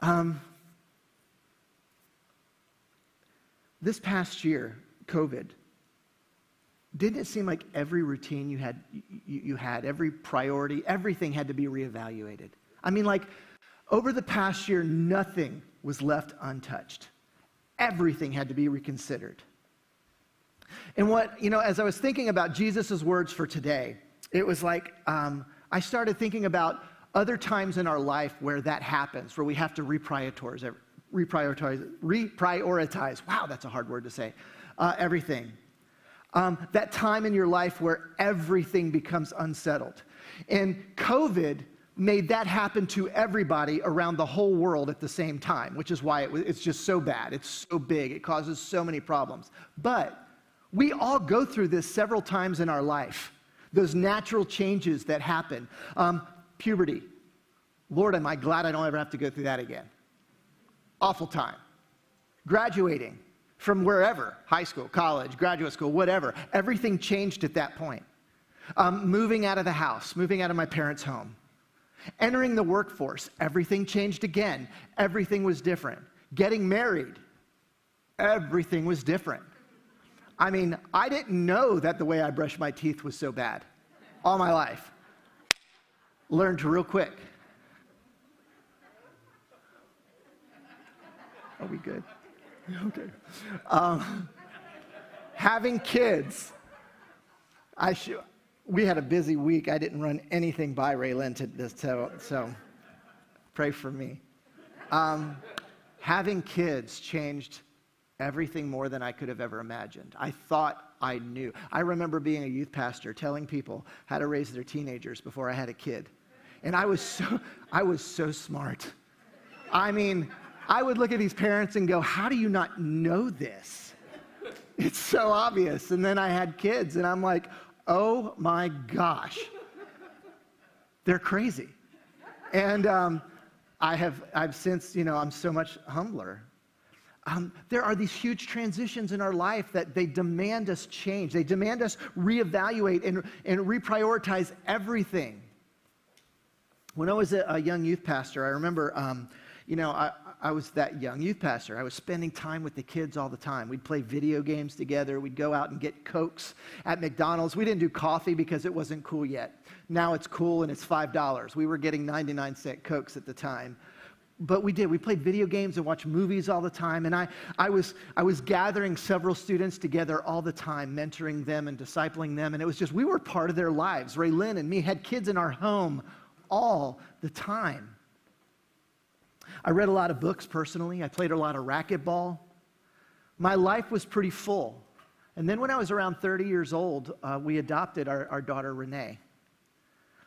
Um, this past year, COVID, didn't it seem like every routine you had, you, you, had, every priority, everything had to be reevaluated? I mean, like, over the past year, nothing was left untouched. Everything had to be reconsidered. And what, you know, as I was thinking about Jesus' words for today, it was like um, I started thinking about other times in our life where that happens, where we have to reprioritize, reprioritize, reprioritize. Wow, that's a hard word to say. Uh, everything. Um, that time in your life where everything becomes unsettled. And COVID made that happen to everybody around the whole world at the same time, which is why it, it's just so bad. It's so big. It causes so many problems. But we all go through this several times in our life, those natural changes that happen. Um, puberty. Lord, am I glad I don't ever have to go through that again. Awful time. Graduating from wherever high school, college, graduate school, whatever. Everything changed at that point. Um, moving out of the house, moving out of my parents' home. Entering the workforce, everything changed again. Everything was different. Getting married, everything was different. I mean, I didn't know that the way I brushed my teeth was so bad all my life. Learned real quick. Are we good? Okay. Um, having kids. I we had a busy week. I didn't run anything by Raylan to this, so, so pray for me. Um, having kids changed everything more than I could have ever imagined. I thought I knew. I remember being a youth pastor telling people how to raise their teenagers before I had a kid. And I was so, I was so smart. I mean, I would look at these parents and go, How do you not know this? It's so obvious. And then I had kids, and I'm like, Oh my gosh. They're crazy. And um, I have, I've since, you know, I'm so much humbler um, there are these huge transitions in our life that they demand us change. They demand us reevaluate and, and reprioritize everything. When I was a, a young youth pastor, I remember, um, you know, I, I was that young youth pastor. I was spending time with the kids all the time. We'd play video games together. We'd go out and get Cokes at McDonald's. We didn't do coffee because it wasn't cool yet. Now it's cool and it's $5. We were getting 99 cent Cokes at the time but we did. We played video games and watched movies all the time. And I, I, was, I was gathering several students together all the time, mentoring them and discipling them. And it was just, we were part of their lives. Ray Lynn and me had kids in our home all the time. I read a lot of books personally. I played a lot of racquetball. My life was pretty full. And then when I was around 30 years old, uh, we adopted our, our daughter, Renee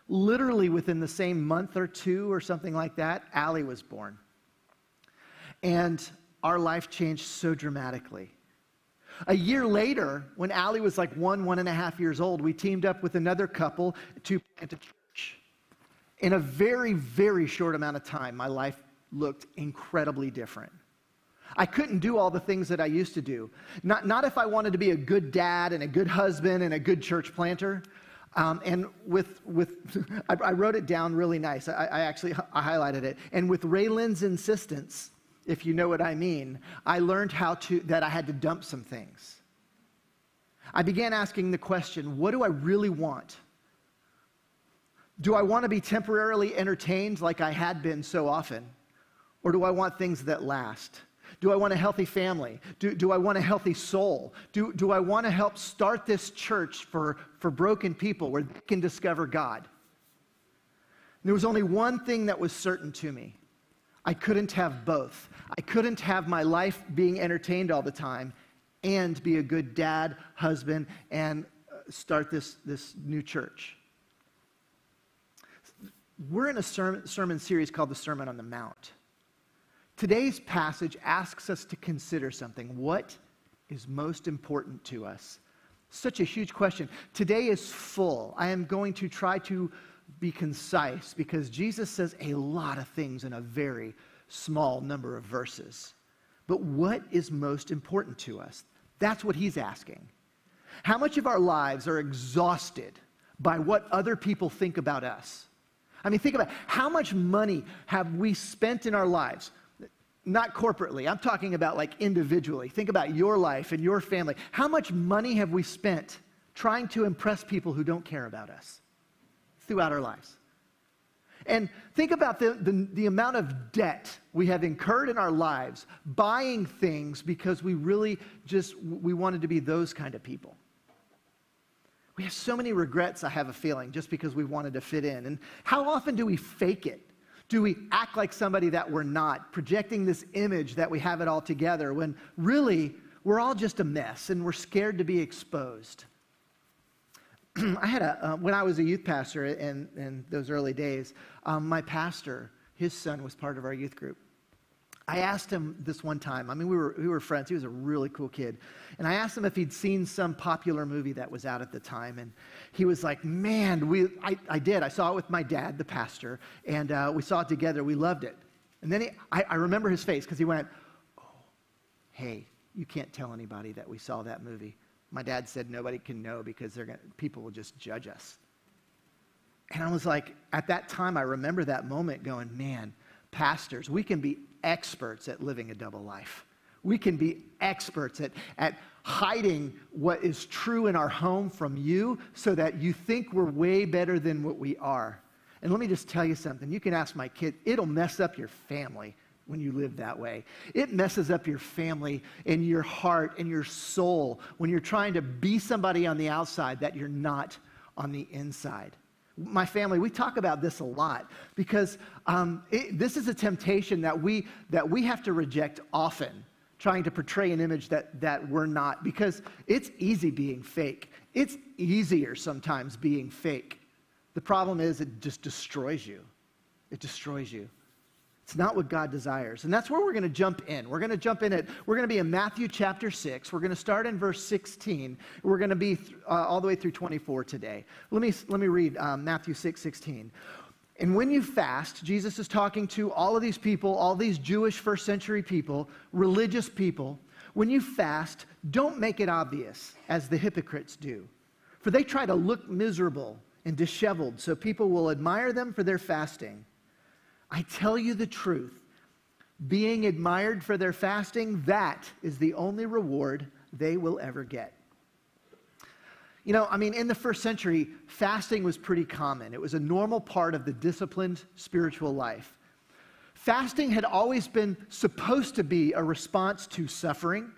literally within the same month or two or something like that, Allie was born. And our life changed so dramatically. A year later, when Allie was like one, one and a half years old, we teamed up with another couple to plant a church. In a very, very short amount of time, my life looked incredibly different. I couldn't do all the things that I used to do. Not, not if I wanted to be a good dad and a good husband and a good church planter, um, and with, with I, I, wrote it down really nice. I, I actually I highlighted it. And with Raylan's insistence, if you know what I mean, I learned how to, that I had to dump some things. I began asking the question what do I really want? Do I want to be temporarily entertained like I had been so often? Or do I want things that last? Do I want a healthy family? Do, do I want a healthy soul? Do, do I want to help start this church for, for broken people where they can discover God? And there was only one thing that was certain to me I couldn't have both. I couldn't have my life being entertained all the time and be a good dad, husband, and uh, start this, this new church. We're in a sermon, sermon series called the Sermon on the Mount. Today's passage asks us to consider something. What is most important to us? Such a huge question. Today is full. I am going to try to be concise because Jesus says a lot of things in a very small number of verses. But what is most important to us? That's what he's asking. How much of our lives are exhausted by what other people think about us? I mean, think about it. how much money have we spent in our lives? Not corporately, I'm talking about like individually. Think about your life and your family. How much money have we spent trying to impress people who don't care about us throughout our lives? And think about the, the, the, amount of debt we have incurred in our lives buying things because we really just we wanted to be those kind of people. We have so many regrets, I have a feeling, just because we wanted to fit in. And how often do we fake it? Do we act like somebody that we're not, projecting this image that we have it all together when really we're all just a mess and we're scared to be exposed? I had a, uh, when I was a youth pastor in, in those early days, um, my pastor, his son was part of our youth group. I asked him this one time. I mean, we were, we were friends. He was a really cool kid. And I asked him if he'd seen some popular movie that was out at the time. And he was like, Man, we, I, I did. I saw it with my dad, the pastor, and uh, we saw it together. We loved it. And then he, I, I remember his face because he went, Oh, hey, you can't tell anybody that we saw that movie. My dad said nobody can know because they're gonna, people will just judge us. And I was like, at that time, I remember that moment going, Man, pastors, we can be experts at living a double life. We can be experts at, at hiding what is true in our home from you so that you think we're way better than what we are. And let me just tell you something. You can ask my kid, it'll mess up your family when you live that way. It messes up your family and your heart and your soul when you're trying to be somebody on the outside that you're not on the inside my family, we talk about this a lot because um, it, this is a temptation that we, that we have to reject often, trying to portray an image that, that we're not, because it's easy being fake. It's easier sometimes being fake. The problem is it just destroys you. It destroys you. It's not what God desires. And that's where we're going to jump in. We're going to jump in at, we're going to be in Matthew chapter 6. We're going to start in verse 16. We're going to be th- uh, all the way through 24 today. Let me, let me read um, Matthew 6, 16. And when you fast, Jesus is talking to all of these people, all these Jewish first century people, religious people. When you fast, don't make it obvious, as the hypocrites do. For they try to look miserable and disheveled, so people will admire them for their fasting. I tell you the truth. Being admired for their fasting, that is the only reward they will ever get. You know, I mean, in the first century, fasting was pretty common. It was a normal part of the disciplined spiritual life. Fasting had always been supposed to be a response to suffering.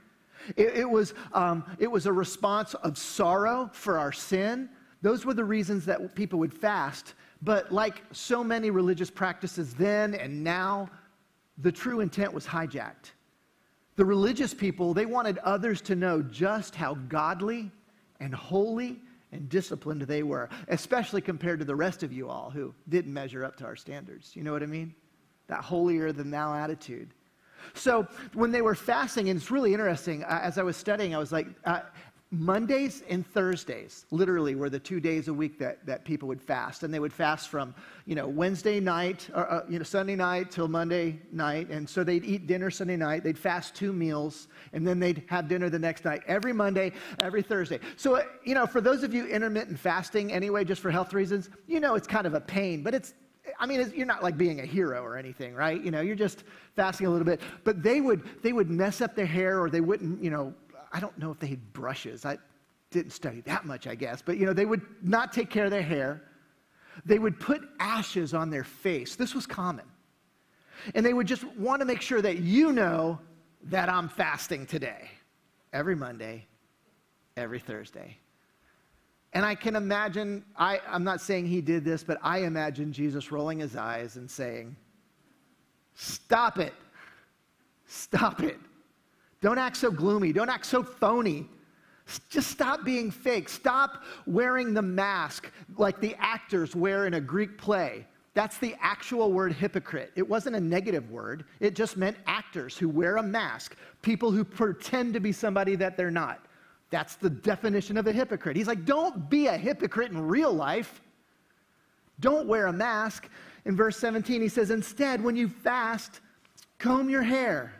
It, it was, um, it was a response of sorrow for our sin. Those were the reasons that people would fast. But like so many religious practices then and now, the true intent was hijacked. The religious people, they wanted others to know just how godly and holy and disciplined they were, especially compared to the rest of you all who didn't measure up to our standards. You know what I mean? That holier than thou attitude. So when they were fasting, and it's really interesting, uh, as I was studying, I was like, uh, Mondays and Thursdays, literally, were the two days a week that, that people would fast. And they would fast from, you know, Wednesday night, or, uh, you know, Sunday night till Monday night. And so they'd eat dinner Sunday night. They'd fast two meals, and then they'd have dinner the next night, every Monday, every Thursday. So, uh, you know, for those of you intermittent fasting anyway, just for health reasons, you know it's kind of a pain, but it's, I mean, you're not like being a hero or anything, right? You know, you're just fasting a little bit. But they would, they would mess up their hair or they wouldn't, you know, I don't know if they had brushes. I didn't study that much, I guess. But, you know, they would not take care of their hair. They would put ashes on their face. This was common. And they would just want to make sure that you know that I'm fasting today, every Monday, every Thursday. And I can imagine, I, I'm not saying he did this, but I imagine Jesus rolling his eyes and saying, Stop it. Stop it. Don't act so gloomy. Don't act so phony. Just stop being fake. Stop wearing the mask like the actors wear in a Greek play. That's the actual word hypocrite. It wasn't a negative word, it just meant actors who wear a mask, people who pretend to be somebody that they're not. That's the definition of a hypocrite. He's like, don't be a hypocrite in real life. Don't wear a mask. In verse 17, he says, instead, when you fast, comb your hair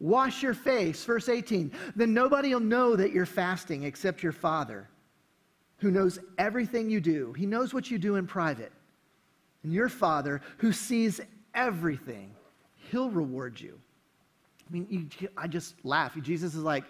Wash your face, verse 18. Then nobody will know that you're fasting except your Father, who knows everything you do. He knows what you do in private. And your Father, who sees everything, he'll reward you. I mean, you, I just laugh. Jesus is like,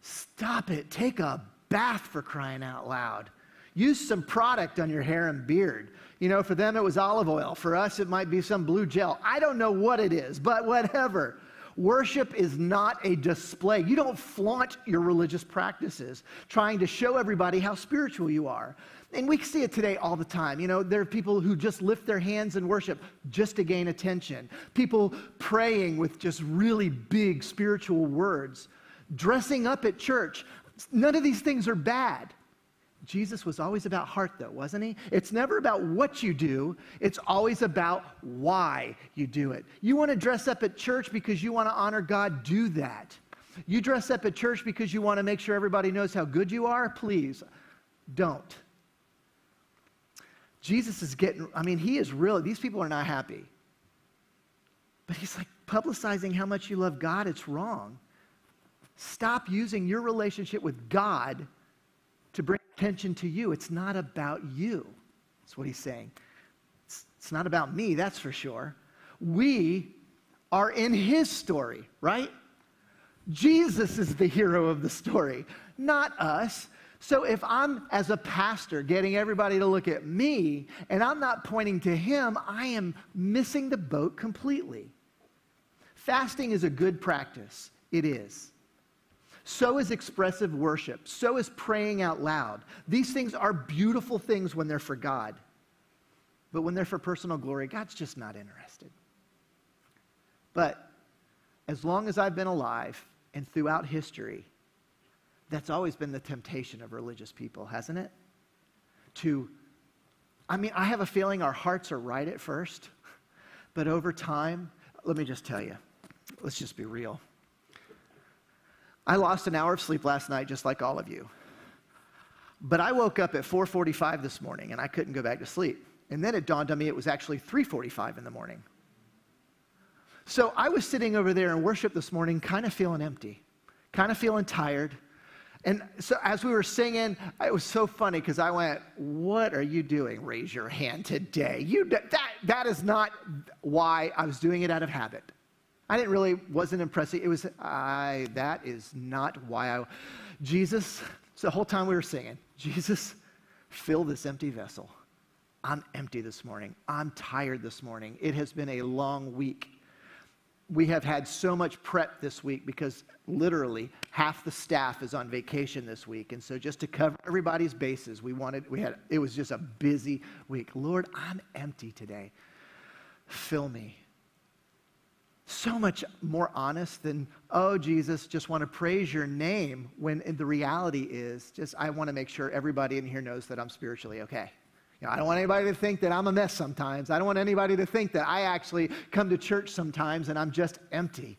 stop it. Take a bath for crying out loud. Use some product on your hair and beard. You know, for them it was olive oil. For us it might be some blue gel. I don't know what it is, but whatever. Worship is not a display. You don't flaunt your religious practices trying to show everybody how spiritual you are. And we see it today all the time. You know, there are people who just lift their hands in worship just to gain attention, people praying with just really big spiritual words, dressing up at church. None of these things are bad. Jesus was always about heart, though, wasn't he? It's never about what you do, it's always about why you do it. You want to dress up at church because you want to honor God, do that. You dress up at church because you want to make sure everybody knows how good you are, please don't. Jesus is getting, I mean, he is really, these people are not happy. But he's like publicizing how much you love God, it's wrong. Stop using your relationship with God to bring attention to you. It's not about you. That's what he's saying. It's, it's not about me, that's for sure. We are in his story, right? Jesus is the hero of the story, not us. So if I'm, as a pastor, getting everybody to look at me and I'm not pointing to him, I am missing the boat completely. Fasting is a good practice. It is. So is expressive worship. So is praying out loud. These things are beautiful things when they're for God. But when they're for personal glory, God's just not interested. But as long as I've been alive and throughout history, that's always been the temptation of religious people, hasn't it? To, I mean, I have a feeling our hearts are right at first, but over time, let me just tell you, let's just be real. I lost an hour of sleep last night, just like all of you. But I woke up at 4:45 this morning and I couldn't go back to sleep. And then it dawned on me it was actually 3:45 in the morning. So I was sitting over there in worship this morning, kind of feeling empty, kind of feeling tired. And so as we were singing, it was so funny because I went, What are you doing? Raise your hand today. You, that, that is not why I was doing it out of habit. I didn't really, wasn't impressed. It was, I, that is not why I, Jesus, so the whole time we were singing, Jesus, fill this empty vessel. I'm empty this morning. I'm tired this morning. It has been a long week. We have had so much prep this week because literally half the staff is on vacation this week. And so just to cover everybody's bases, we wanted, we had, it was just a busy week. Lord, I'm empty today. Fill me so much more honest than, oh, Jesus, just want to praise your name, when the reality is just, I want to make sure everybody in here knows that I'm spiritually okay. You know, I don't want anybody to think that I'm a mess sometimes. I don't want anybody to think that I actually come to church sometimes and I'm just empty.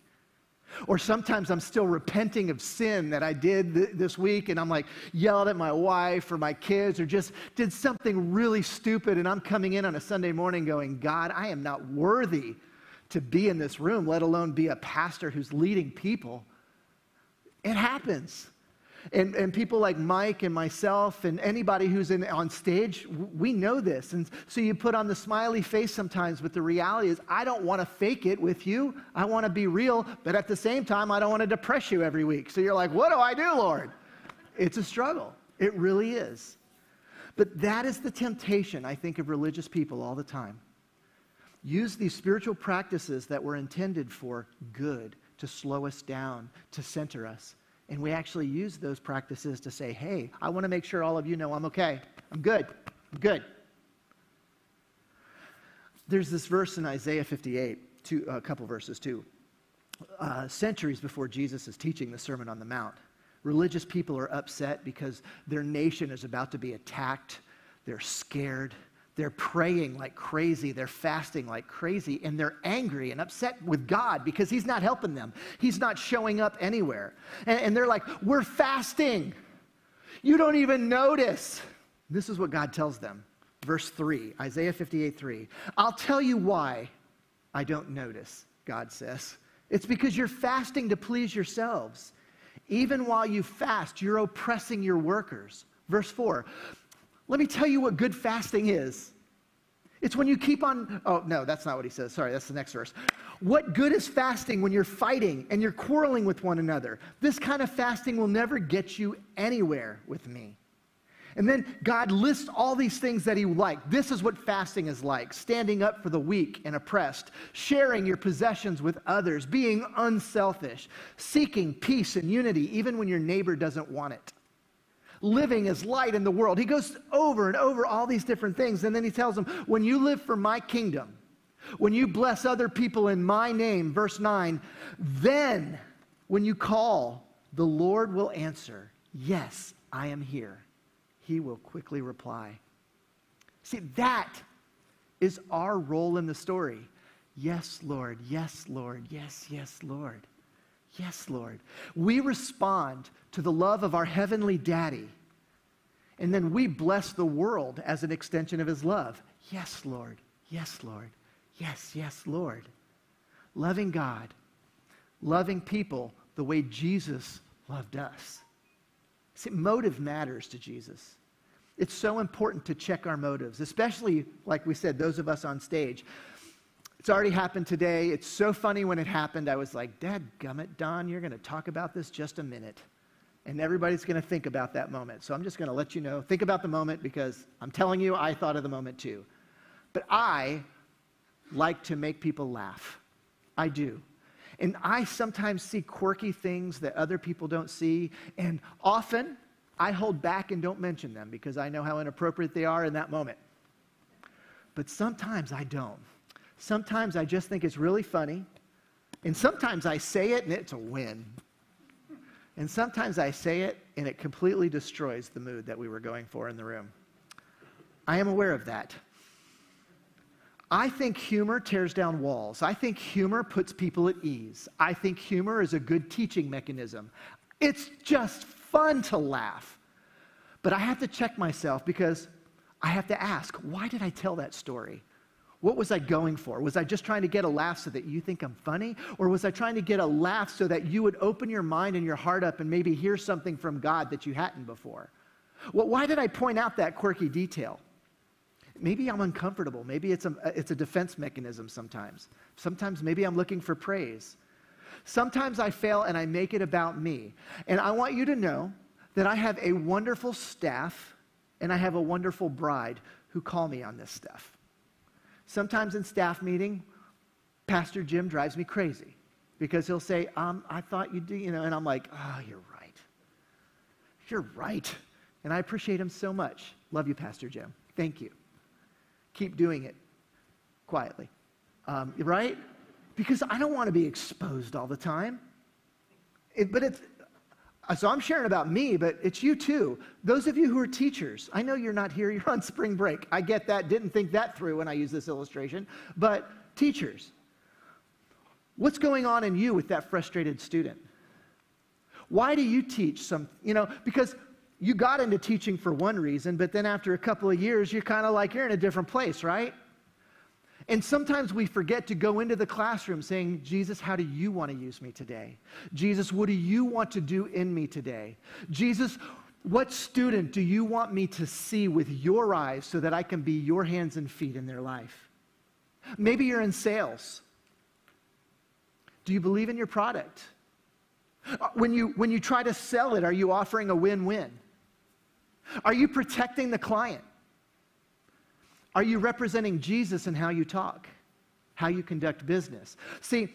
Or sometimes I'm still repenting of sin that I did th- this week and I'm like yelled at my wife or my kids or just did something really stupid and I'm coming in on a Sunday morning going, God, I am not worthy to be in this room, let alone be a pastor who's leading people. It happens. And, and people like Mike and myself and anybody who's in, on stage, we know this. And so you put on the smiley face sometimes, but the reality is, I don't want to fake it with you. I want to be real, but at the same time, I don't want to depress you every week. So you're like, what do I do, Lord? It's a struggle. It really is. But that is the temptation, I think, of religious people all the time use these spiritual practices that were intended for good, to slow us down, to center us. And we actually use those practices to say, hey, I want to make sure all of you know I'm okay. I'm good. I'm good. There's this verse in Isaiah 58, two, a couple verses too. Uh, centuries before Jesus is teaching the Sermon on the Mount, religious people are upset because their nation is about to be attacked. They're scared. They're praying like crazy. They're fasting like crazy. And they're angry and upset with God because He's not helping them. He's not showing up anywhere. And, and they're like, We're fasting. You don't even notice. This is what God tells them. Verse 3, Isaiah 58 3. I'll tell you why I don't notice, God says. It's because you're fasting to please yourselves. Even while you fast, you're oppressing your workers. Verse 4 let me tell you what good fasting is It's when you keep on, oh, no, that's not what he says. Sorry, that's the next verse. What good is fasting when you're fighting and you're quarreling with one another? This kind of fasting will never get you anywhere with me. And then God lists all these things that He liked. This is what fasting is like standing up for the weak and oppressed, sharing your possessions with others, being unselfish, seeking peace and unity, even when your neighbor doesn't want it, living as light in the world. He goes over and over all these different things. And then He tells them, When you live for my kingdom, when you bless other people in my name, verse 9, then when you call, the Lord will answer, Yes, I am here he will quickly reply. See, that is our role in the story. Yes, Lord. Yes, Lord. Yes, yes, Lord. Yes, Lord. We respond to the love of our heavenly daddy, and then we bless the world as an extension of his love. Yes, Lord. Yes, Lord. Yes, yes, Lord. Loving God, loving people the way Jesus loved us. See, motive matters to Jesus. It's so important to check our motives, especially, like we said, those of us on stage. It's already happened today. It's so funny when it happened. I was like, Dad gummit, Don, you're going to talk about this just a minute. And everybody's going to think about that moment. So I'm just going to let you know. Think about the moment because I'm telling you, I thought of the moment too. But I like to make people laugh. I do. And I sometimes see quirky things that other people don't see. And often I hold back and don't mention them because I know how inappropriate they are in that moment. But sometimes I don't. Sometimes I just think it's really funny. And sometimes I say it and it's a win. And sometimes I say it and it completely destroys the mood that we were going for in the room. I am aware of that. I think humor tears down walls. I think humor puts people at ease. I think humor is a good teaching mechanism. It's just fun to laugh. But I have to check myself because I have to ask, why did I tell that story? What was I going for? Was I just trying to get a laugh so that you think I'm funny? Or was I trying to get a laugh so that you would open your mind and your heart up and maybe hear something from God that you hadn't before? Well, why did I point out that quirky detail? Maybe I'm uncomfortable. Maybe it's a, it's a defense mechanism sometimes. Sometimes maybe I'm looking for praise. Sometimes I fail and I make it about me. And I want you to know that I have a wonderful staff and I have a wonderful bride who call me on this stuff. Sometimes in staff meeting, Pastor Jim drives me crazy because he'll say, um, I thought you'd do, you know, and I'm like, oh, you're right. You're right. And I appreciate him so much. Love you, Pastor Jim. Thank you. Keep doing it quietly. Um, right? because I don't want to be exposed all the time. It, but it's, Uh, so I'm sharing about me, but it's you too. Those of you who are teachers, I know you're not here, you're on spring break. I get that, didn't think that through when I use this illustration. But teachers, what's going on in you with that frustrated student? Why do you teach some, you know, because you got into teaching for one reason, but then after a couple of years, you're kind of like, you're in a different place, right? And sometimes we forget to go into the classroom saying, Jesus, how do you want to use me today? Jesus, what do you want to do in me today? Jesus, what student do you want me to see with your eyes so that I can be your hands and feet in their life? Maybe you're in sales. Do you believe in your product? Uh, when you, when you try to sell it, are you offering a win win? Are you protecting the client? Are you representing Jesus in how you talk, how you conduct business? See,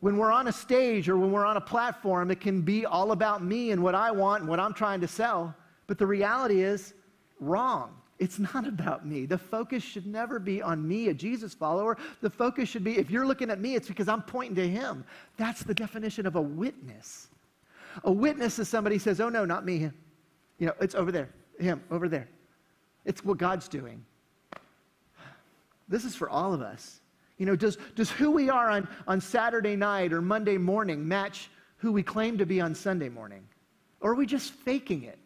when we're on a stage or when we're on a platform, it can be all about me and what I want and what I'm trying to sell. But the reality is wrong. It's not about me. The focus should never be on me, a Jesus follower. The focus should be if you're looking at me, it's because I'm pointing to him. That's the definition of a witness. A witness is somebody says, Oh, no, not me. You know, it's over there, him, over there. It's what God's doing. This is for all of us. You know, does, does who we are on, on Saturday night or Monday morning match who we claim to be on Sunday morning? Or are we just faking it?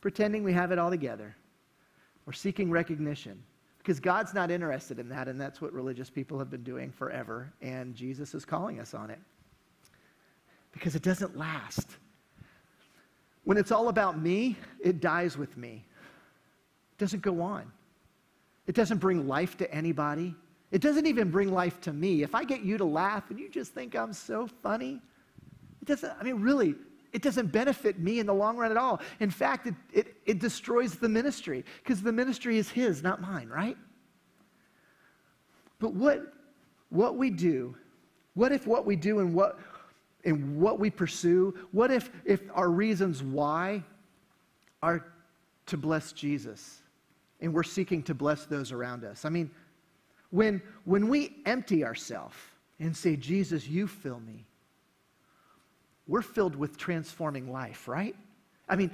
Pretending we have it all together? Or seeking recognition? Because God's not interested in that, and that's what religious people have been doing forever, and Jesus is calling us on it. Because it doesn't last. When it's all about me, it dies with me. It doesn't go on. It doesn't bring life to anybody. It doesn't even bring life to me. If I get you to laugh and you just think I'm so funny, it doesn't, I mean, really, it doesn't benefit me in the long run at all. In fact, it, it, it destroys the ministry because the ministry is His, not mine, right? But what, what we do, what if what we do and what, and what we pursue, what if, if our reasons why are to bless Jesus and we're seeking to bless those around us? I mean, when, when we empty ourselves and say, Jesus, you fill me, we're filled with transforming life, right? I mean,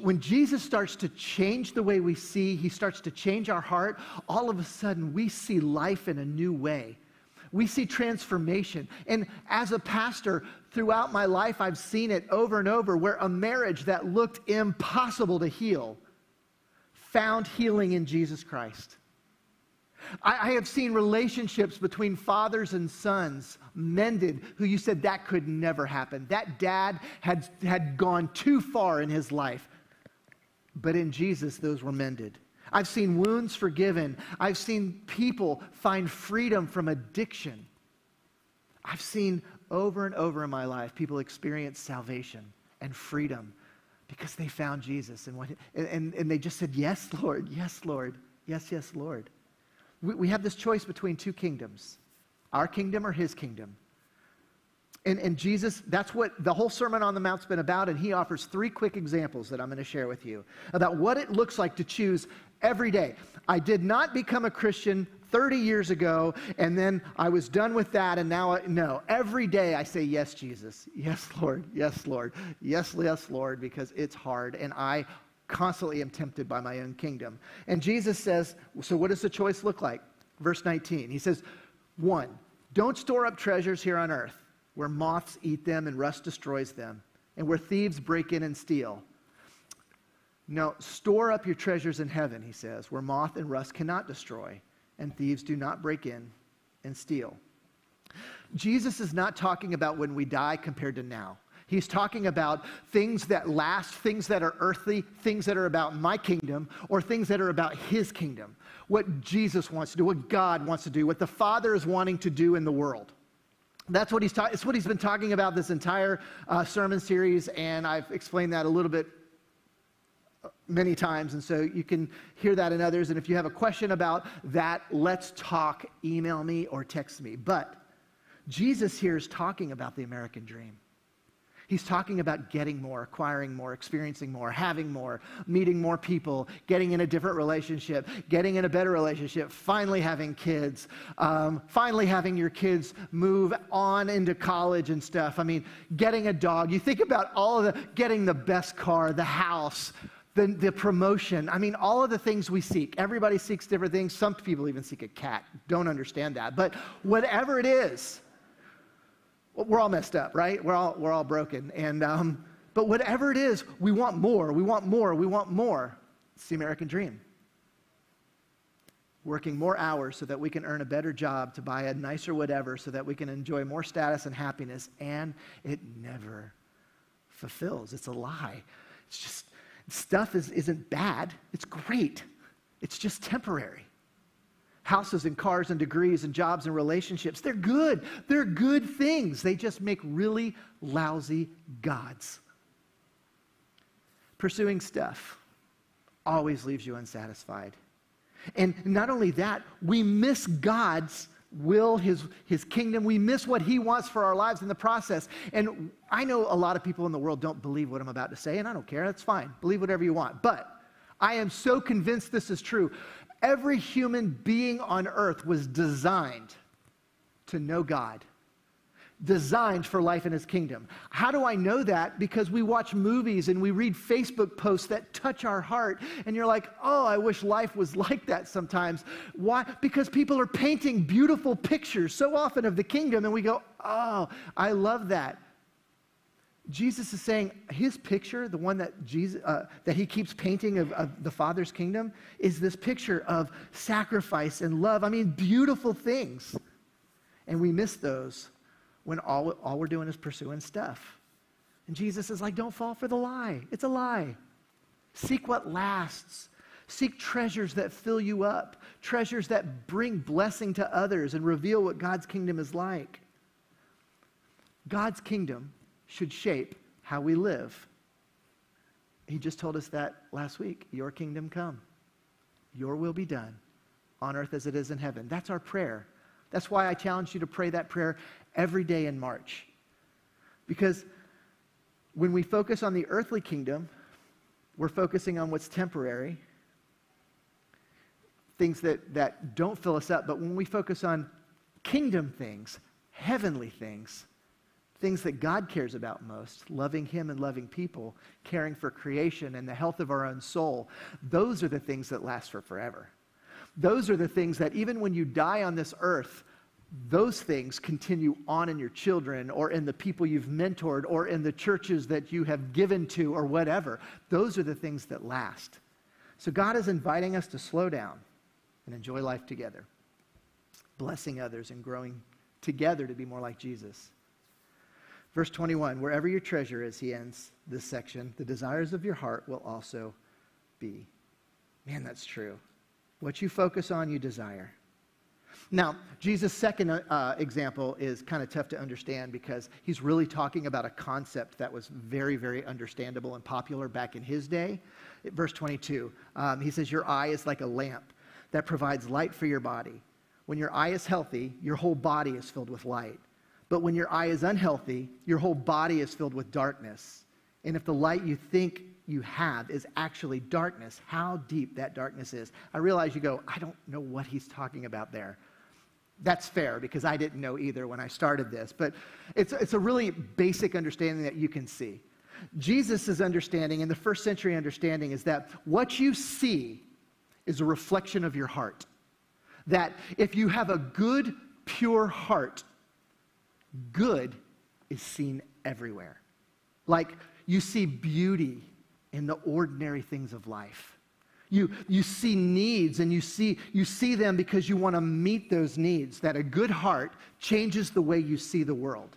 when Jesus starts to change the way we see, he starts to change our heart, all of a sudden we see life in a new way. We see transformation. And as a pastor, throughout my life, I've seen it over and over where a marriage that looked impossible to heal found healing in Jesus Christ. I, I, have seen relationships between fathers and sons mended who you said that could never happen. That dad had, had gone too far in his life. But in Jesus, those were mended. I've seen wounds forgiven. I've seen people find freedom from addiction. I've seen over and over in my life people experience salvation and freedom because they found Jesus and, what, and, and they just said, Yes, Lord, yes, Lord, yes, yes, Lord we, we have this choice between two kingdoms our kingdom or his kingdom. And, and Jesus, that's what the whole Sermon on the Mount's been about. And he offers three quick examples that I'm going to share with you about what it looks like to choose every day. I did not become a Christian 30 years ago, and then I was done with that, and now, I, no. Every day I say, Yes, Jesus. Yes, Lord. Yes, Lord. Yes, yes, Lord, because it's hard, and I constantly am tempted by my own kingdom. And Jesus says, so what does the choice look like? Verse 19. He says, one, don't store up treasures here on earth where moths eat them and rust destroys them, and where thieves break in and steal. No, store up your treasures in heaven, he says, where moth and rust cannot destroy, and thieves do not break in and steal. Jesus is not talking about when we die compared to now. He's talking about things that last, things that are earthly, things that are about my kingdom, or things that are about his kingdom. What Jesus wants to do, what God wants to do, what the Father is wanting to do in the world. That's what he's ta- it's what he's been talking about this entire uh, sermon series, and I've explained that a little bit many times, and so you can hear that in others. And if you have a question about that, let's talk, email me or text me. But Jesus here is talking about the American dream. He's talking about getting more, acquiring more, experiencing more, having more, meeting more people, getting in a different relationship, getting in a better relationship, finally having kids, um, finally having your kids move on into college and stuff. I mean, getting a dog. You think about all of the, getting the best car, the house, the, the promotion. I mean, all of the things we seek. Everybody seeks different things. Some people even seek a cat. Don't understand that. But whatever it is, we're all messed up, right? We're all, we're all broken. And, um, but whatever it is, we want more, we want more, we want more. It's the American dream. Working more hours so that we can earn a better job to buy a nicer whatever so that we can enjoy more status and happiness. And it never fulfills. It's a lie. It's just, stuff is, isn't bad, it's great. It's just temporary houses and cars and degrees and jobs and relationships. They're good. They're good things. They just make really lousy gods. Pursuing stuff always leaves you unsatisfied. And not only that, we miss God's will, his, his kingdom. We miss what he wants for our lives in the process. And I know a lot of people in the world don't believe what I'm about to say, and I don't care. That's fine. Believe whatever you want. But I am so convinced this is true. Every human being on earth was designed to know God, designed for life in his kingdom. How do I know that? Because we watch movies and we read Facebook posts that touch our heart, and you're like, oh, I wish life was like that sometimes. Why? Because people are painting beautiful pictures so often of the kingdom, and we go, oh, I love that. Jesus is saying his picture, the one that, Jesus, uh, that he keeps painting of, of the Father's kingdom, is this picture of sacrifice and love. I mean, beautiful things. And we miss those when all, all we're doing is pursuing stuff. And Jesus is like, don't fall for the lie. It's a lie. Seek what lasts. Seek treasures that fill you up, treasures that bring blessing to others and reveal what God's kingdom is like. God's kingdom should shape how we live. He just told us that last week. Your kingdom come, your will be done on earth as it is in heaven. That's our prayer. That's why I challenge you to pray that prayer every day in March. Because when we focus on the earthly kingdom, we're focusing on what's temporary, things that, that don't fill us up. But when we focus on kingdom things, heavenly things, things that God cares about most, loving Him and loving people, caring for creation and the health of our own soul, those are the things that last for forever. Those are the things that even when you die on this earth, those things continue on in your children or in the people you've mentored or in the churches that you have given to or whatever. Those are the things that last. So God is inviting us to slow down and enjoy life together, blessing others and growing together to be more like Jesus. Verse 21 Wherever your treasure is, he ends this section, the desires of your heart will also be. Man, that's true. What you focus on, you desire. Now, Jesus' second uh, example is kind of tough to understand because he's really talking about a concept that was very, very understandable and popular back in his day. Verse 22, um, he says, Your eye is like a lamp that provides light for your body. When your eye is healthy, your whole body is filled with light. But when your eye is unhealthy, your whole body is filled with darkness. And if the light you think you have is actually darkness, how deep that darkness is. I realize you go, I don't know what he's talking about there. That's fair because I didn't know either when I started this, but it's, it's a really basic understanding that you can see. Jesus' understanding and the first century understanding is that what you see is a reflection of your heart. That if you have a good, pure heart, good is seen everywhere. Like you see beauty in the ordinary things of life. You, you see needs and you see, you see them because you want to meet those needs. That a good heart changes the way you see the world.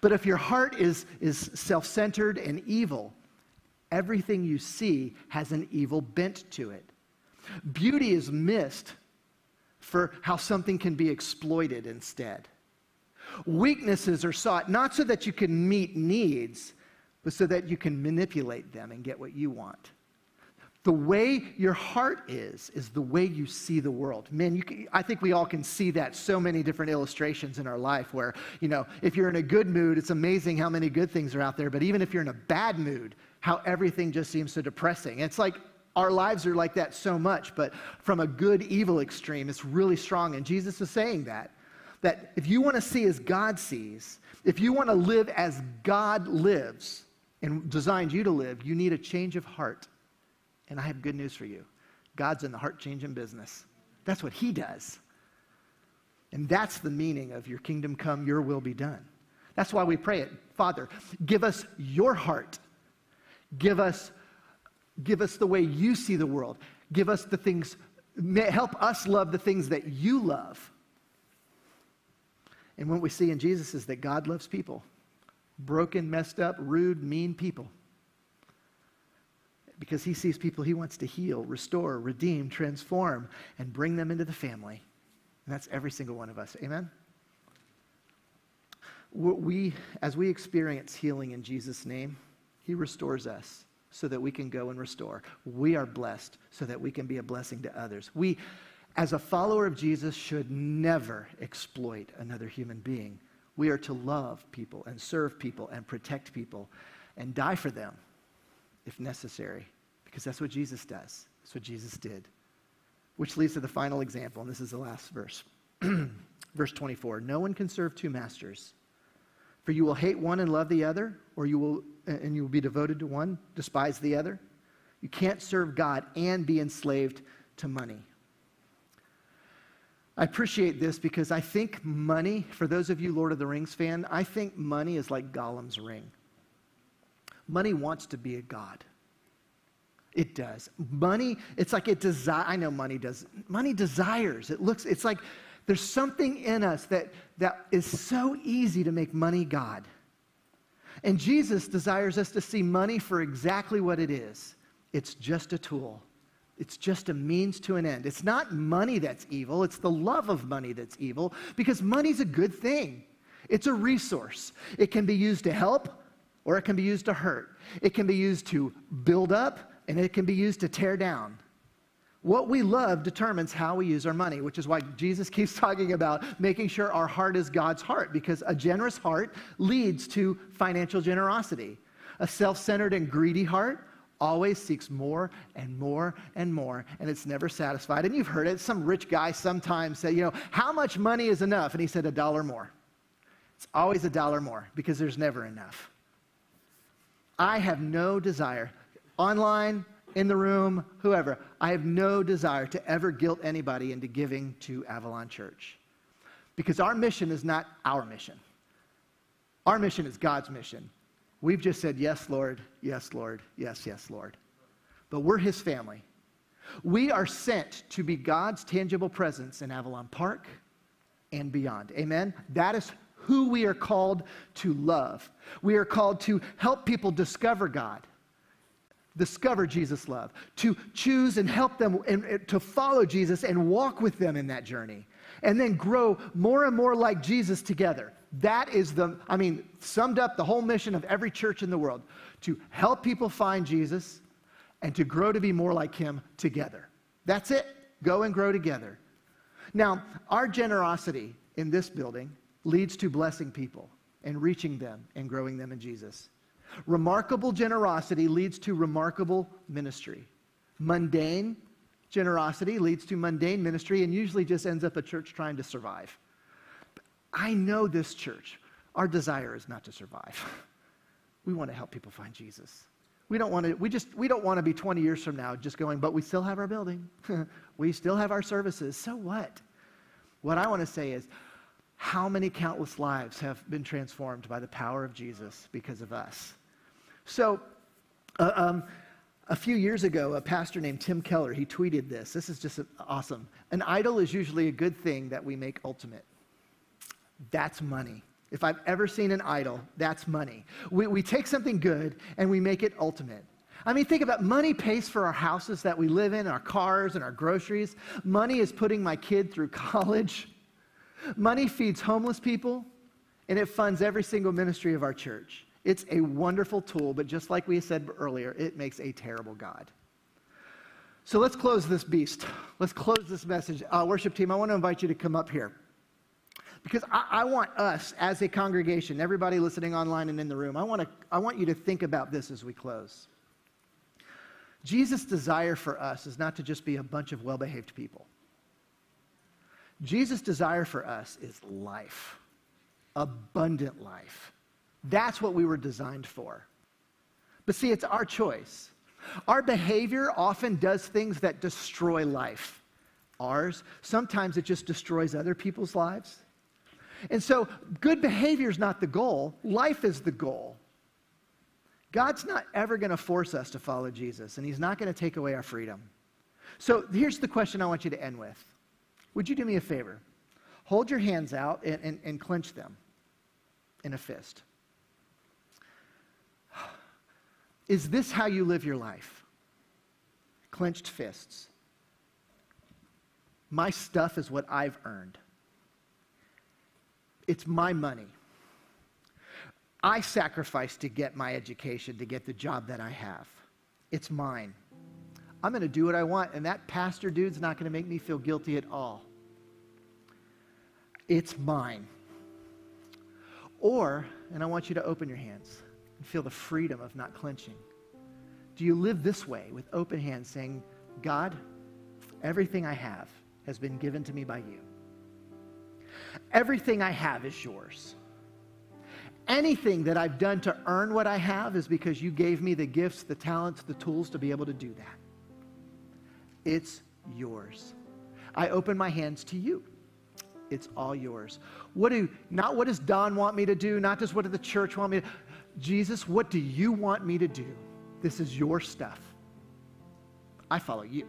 But if your heart is, is self centered and evil, everything you see has an evil bent to it. Beauty is missed for how something can be exploited instead. Weaknesses are sought not so that you can meet needs, but so that you can manipulate them and get what you want. The way your heart is, is the way you see the world. Man, can, I think we all can see that so many different illustrations in our life where, you know, if you're in a good mood, it's amazing how many good things are out there. But even if you're in a bad mood, how everything just seems so depressing. It's like our lives are like that so much, but from a good evil extreme, it's really strong. And Jesus is saying that. That if you want to see as God sees, if you want to live as God lives and designed you to live, you need a change of heart. And I have good news for you God's in the heart changing business. That's what He does. And that's the meaning of your kingdom come, your will be done. That's why we pray it. Father, give us your heart. Give us Give us the way you see the world. Give us the things, help us love the things that you love. And what we see in Jesus is that God loves people broken, messed up, rude, mean people. Because he sees people he wants to heal, restore, redeem, transform, and bring them into the family. And that's every single one of us. Amen? We, as we experience healing in Jesus' name, he restores us so that we can go and restore. We are blessed so that we can be a blessing to others. We, as a follower of Jesus, should never exploit another human being. We are to love people and serve people and protect people and die for them if necessary, because that's what Jesus does. That's what Jesus did. Which leads to the final example, and this is the last verse. verse 24 No one can serve two masters. For you will hate one and love the other, or you will, and you will be devoted to one, despise the other. You can't serve God and be enslaved to money. I appreciate this because I think money, for those of you Lord of the Rings fan, I think money is like Gollum's ring. Money wants to be a god. It does. Money, it's like it desire. I know money does. Money desires. It looks, it's like there's something in us that, that is so easy to make money God. And Jesus desires us to see money for exactly what it is it's just a tool It's just a means to an end. It's not money that's evil, it's the love of money that's evil because money's a good thing. It's a resource. It can be used to help or it can be used to hurt. It can be used to build up and it can be used to tear down. What we love determines how we use our money, which is why Jesus keeps talking about making sure our heart is God's heart, because a generous heart leads to financial generosity. A self centered and greedy heart always seeks more and more and more, and it's never satisfied. And you've heard it. Some rich guy sometimes said, you know, how much money is enough? And he said, a dollar more. It's always a dollar more because there's never enough. I have no desire, online, in the room, whoever, I have no desire to ever guilt anybody into giving to Avalon Church. Because our mission is not our mission. Our mission is God's mission. We've just said, Yes, Lord, yes, Lord, yes, yes, Lord. But we're His family. We are sent to be God's tangible presence in Avalon Park and beyond. Amen? That is who we are called to love. We are called to help people discover God discover Jesus' love, to choose and help them and, and, to follow Jesus and walk with them in that journey, and then grow more and more like Jesus together. That is the, I mean, summed up the whole mission of every church in the world to help people find Jesus and to grow to be more like him together. That's it. Go and grow together. Now, our generosity in this building leads to blessing people and reaching them and growing them in Jesus. Remarkable generosity leads to remarkable ministry. Mundane generosity leads to mundane ministry and usually just ends up a church trying to survive. But I know this church, our desire is not to survive. We want to help people find Jesus. We don't want to, we just, we don't want to be 20 years from now just going, but we still have our building. we still have our services. So what? What I want to say is, how many countless lives have been transformed by the power of Jesus because of us? So, uh, um, a few years ago, a pastor named Tim Keller, he tweeted this. This is just awesome. An idol is usually a good thing that we make ultimate. That's money. If I've ever seen an idol, that's money. We, we take something good and we make it ultimate. I mean, think about money pays for our houses that we live in, our cars and our groceries. Money is putting my kid through college. Money feeds homeless people, and it funds every single ministry of our church. It's a wonderful tool, but just like we said earlier, it makes a terrible God. So let's close this beast. Let's close this message. Uh, worship team, I want to invite you to come up here. Because I, I, want us as a congregation, everybody listening online and in the room, I want, to, I want you to think about this as we close. Jesus' desire for us is not to just be a bunch of well behaved people. Jesus' desire for us is life, abundant life. That's what we were designed for. But see, it's our choice. Our behavior often does things that destroy life. Ours, sometimes it just destroys other people's lives. And so, good behavior is not the goal, life is the goal. God's not ever going to force us to follow Jesus, and He's not going to take away our freedom. So, here's the question I want you to end with Would you do me a favor? Hold your hands out and, and, and clench them in a fist. Is this how you live your life? Clenched fists. My stuff is what I've earned. It's my money. I sacrificed to get my education, to get the job that I have. It's mine. I'm going to do what I want, and that pastor dude's not going to make me feel guilty at all. It's mine. Or, and I want you to open your hands and feel the freedom of not clenching? Do you live this way with open hands saying, God, everything I have has been given to me by you? Everything I have is yours. Anything that I've done to earn what I have is because you gave me the gifts, the talents, the tools to be able to do that. It's yours. I open my hands to you. It's all yours. What do not what does Don want me to do? Not just what does the church want me to Jesus, what do you want me to do? This is your stuff. I follow you.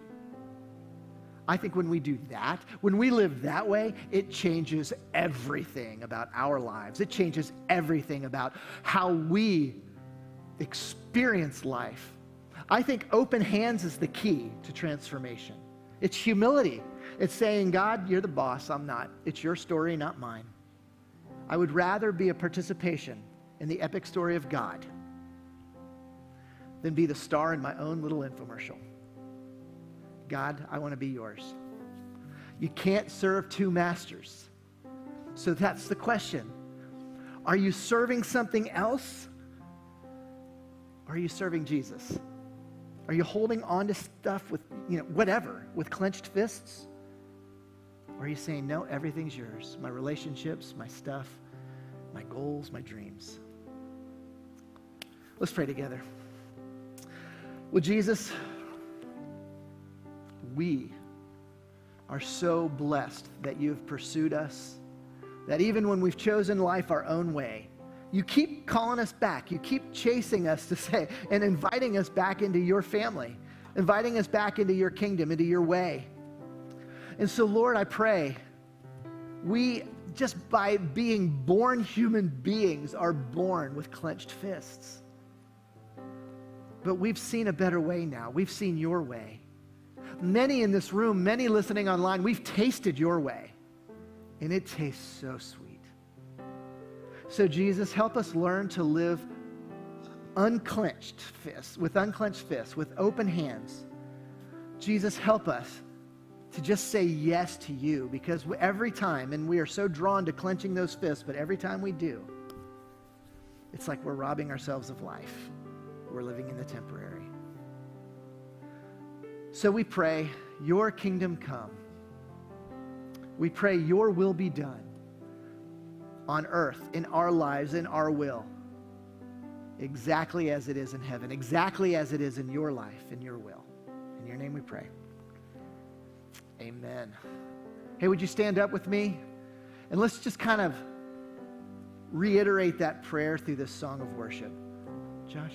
I think when we do that, when we live that way, it changes everything about our lives. It changes everything about how we experience life. I think open hands is the key to transformation. It's humility. It's saying, God, you're the boss, I'm not. It's your story, not mine. I would rather be a participation in the epic story of God than be the star in my own little infomercial. God, I want to be yours. You can't serve two masters. So that's the question. Are you serving something else? Or are you serving Jesus? Are you holding on to stuff with, you know, whatever, with clenched fists? Or are you saying, no, everything's yours? My relationships, my stuff, my goals, my dreams. Let's pray together. Well, Jesus, we are so blessed that you have pursued us, that even when we've chosen life our own way, you keep calling us back. You keep chasing us to say and inviting us back into your family, inviting us back into your kingdom, into your way. And so, Lord, I pray we, just by being born human beings, are born with clenched fists. But we've seen a better way now. We've seen your way. Many in this room, many listening online, we've tasted your way, and it tastes so sweet. So, Jesus, help us learn to live unclenched fists, with unclenched fists, with open hands. Jesus, help us to just say yes to you because every time, and we are so drawn to clenching those fists, but every time we do, it's like we're robbing ourselves of life. We're living in the temporary. So we pray, Your kingdom come. We pray, Your will be done on earth, in our lives, in our will, exactly as it is in heaven, exactly as it is in your life, in your will. In your name we pray. Amen. Hey, would you stand up with me? And let's just kind of reiterate that prayer through this song of worship. Josh?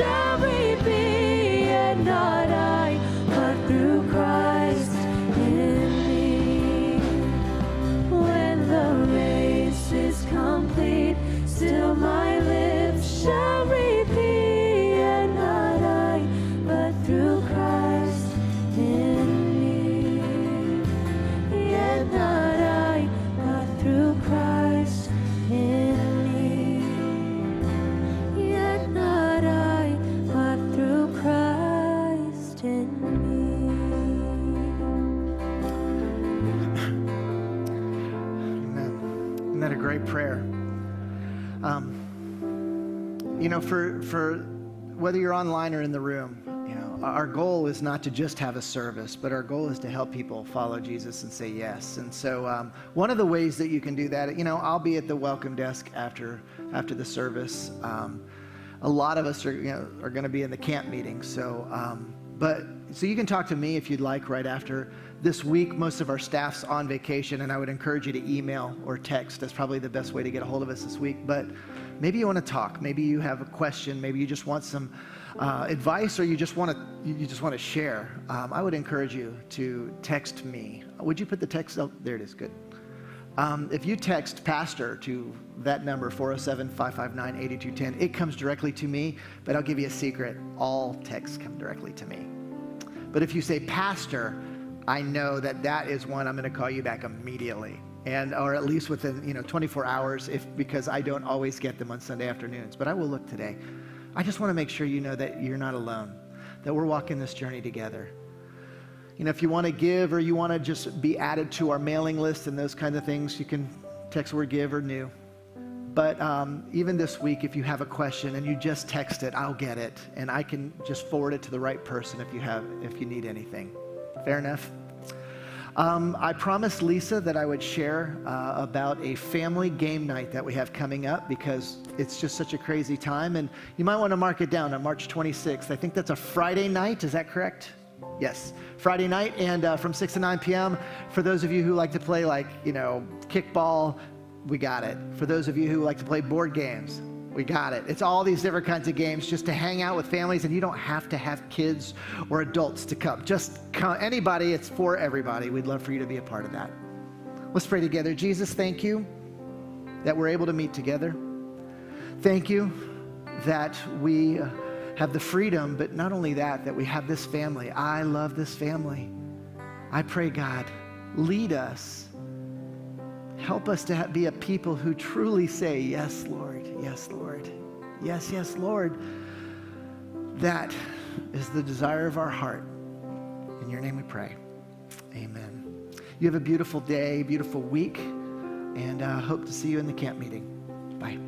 show. Whether you're online or in the room, you know, our goal is not to just have a service, but our goal is to help people follow Jesus and say yes. And so, um, one of the ways that you can do that, you know, I'll be at the welcome desk after after the service. Um, a lot of us are, you know, are going to be in the camp meeting. So, um, but so you can talk to me if you'd like right after. This week, most of our staff's on vacation, and I would encourage you to email or text. That's probably the best way to get a hold of us this week. But maybe you want to talk. Maybe you have a question. Maybe you just want some uh, advice, or you just want to you just want to share. Um, I would encourage you to text me. Would you put the text? Oh, there it is. Good. Um, if you text pastor to that number 407-559-8210 it comes directly to me but i'll give you a secret all texts come directly to me but if you say pastor i know that that is one i'm going to call you back immediately. And or at least within you know 24 hours if because I don't always get them on Sunday afternoons. But I will look today. I just want to make sure you know that you're not alone that we're walking this journey together. You know if you want to give or you want to just be added to our mailing list and those kinds of things you can text word give or new. But um, even this week if you have a question and you just text it I'll get it. And I can just forward it to the right person if you have if you need anything fair enough um, I promised Lisa that I would share uh, about a family game night that we have coming up because it's just such a crazy time. And you might want to mark it down on March 26th. I think that's a Friday night. Is that correct? Yes, Friday night, and uh, from 6 to 9 p.m. For those of you who like to play, like, you know, kickball, we got it. For those of you who like to play board games, we got it. It's all these different kinds of games just to hang out with families, and you don't have to have kids or adults to come. Just come, anybody, it's for everybody. We'd love for you to be a part of that. Let's pray together. Jesus, thank you that we're able to meet together. Thank you that we have the freedom, but not only that, that we have this family. I love this family. I pray, God, lead us. Help us to be a people who truly say, Yes, Lord, yes, Lord, yes, yes, Lord. That is the desire of our heart. In your name we pray. Amen. You have a beautiful day, beautiful week, and uh, hope to see you in the camp meeting. Bye.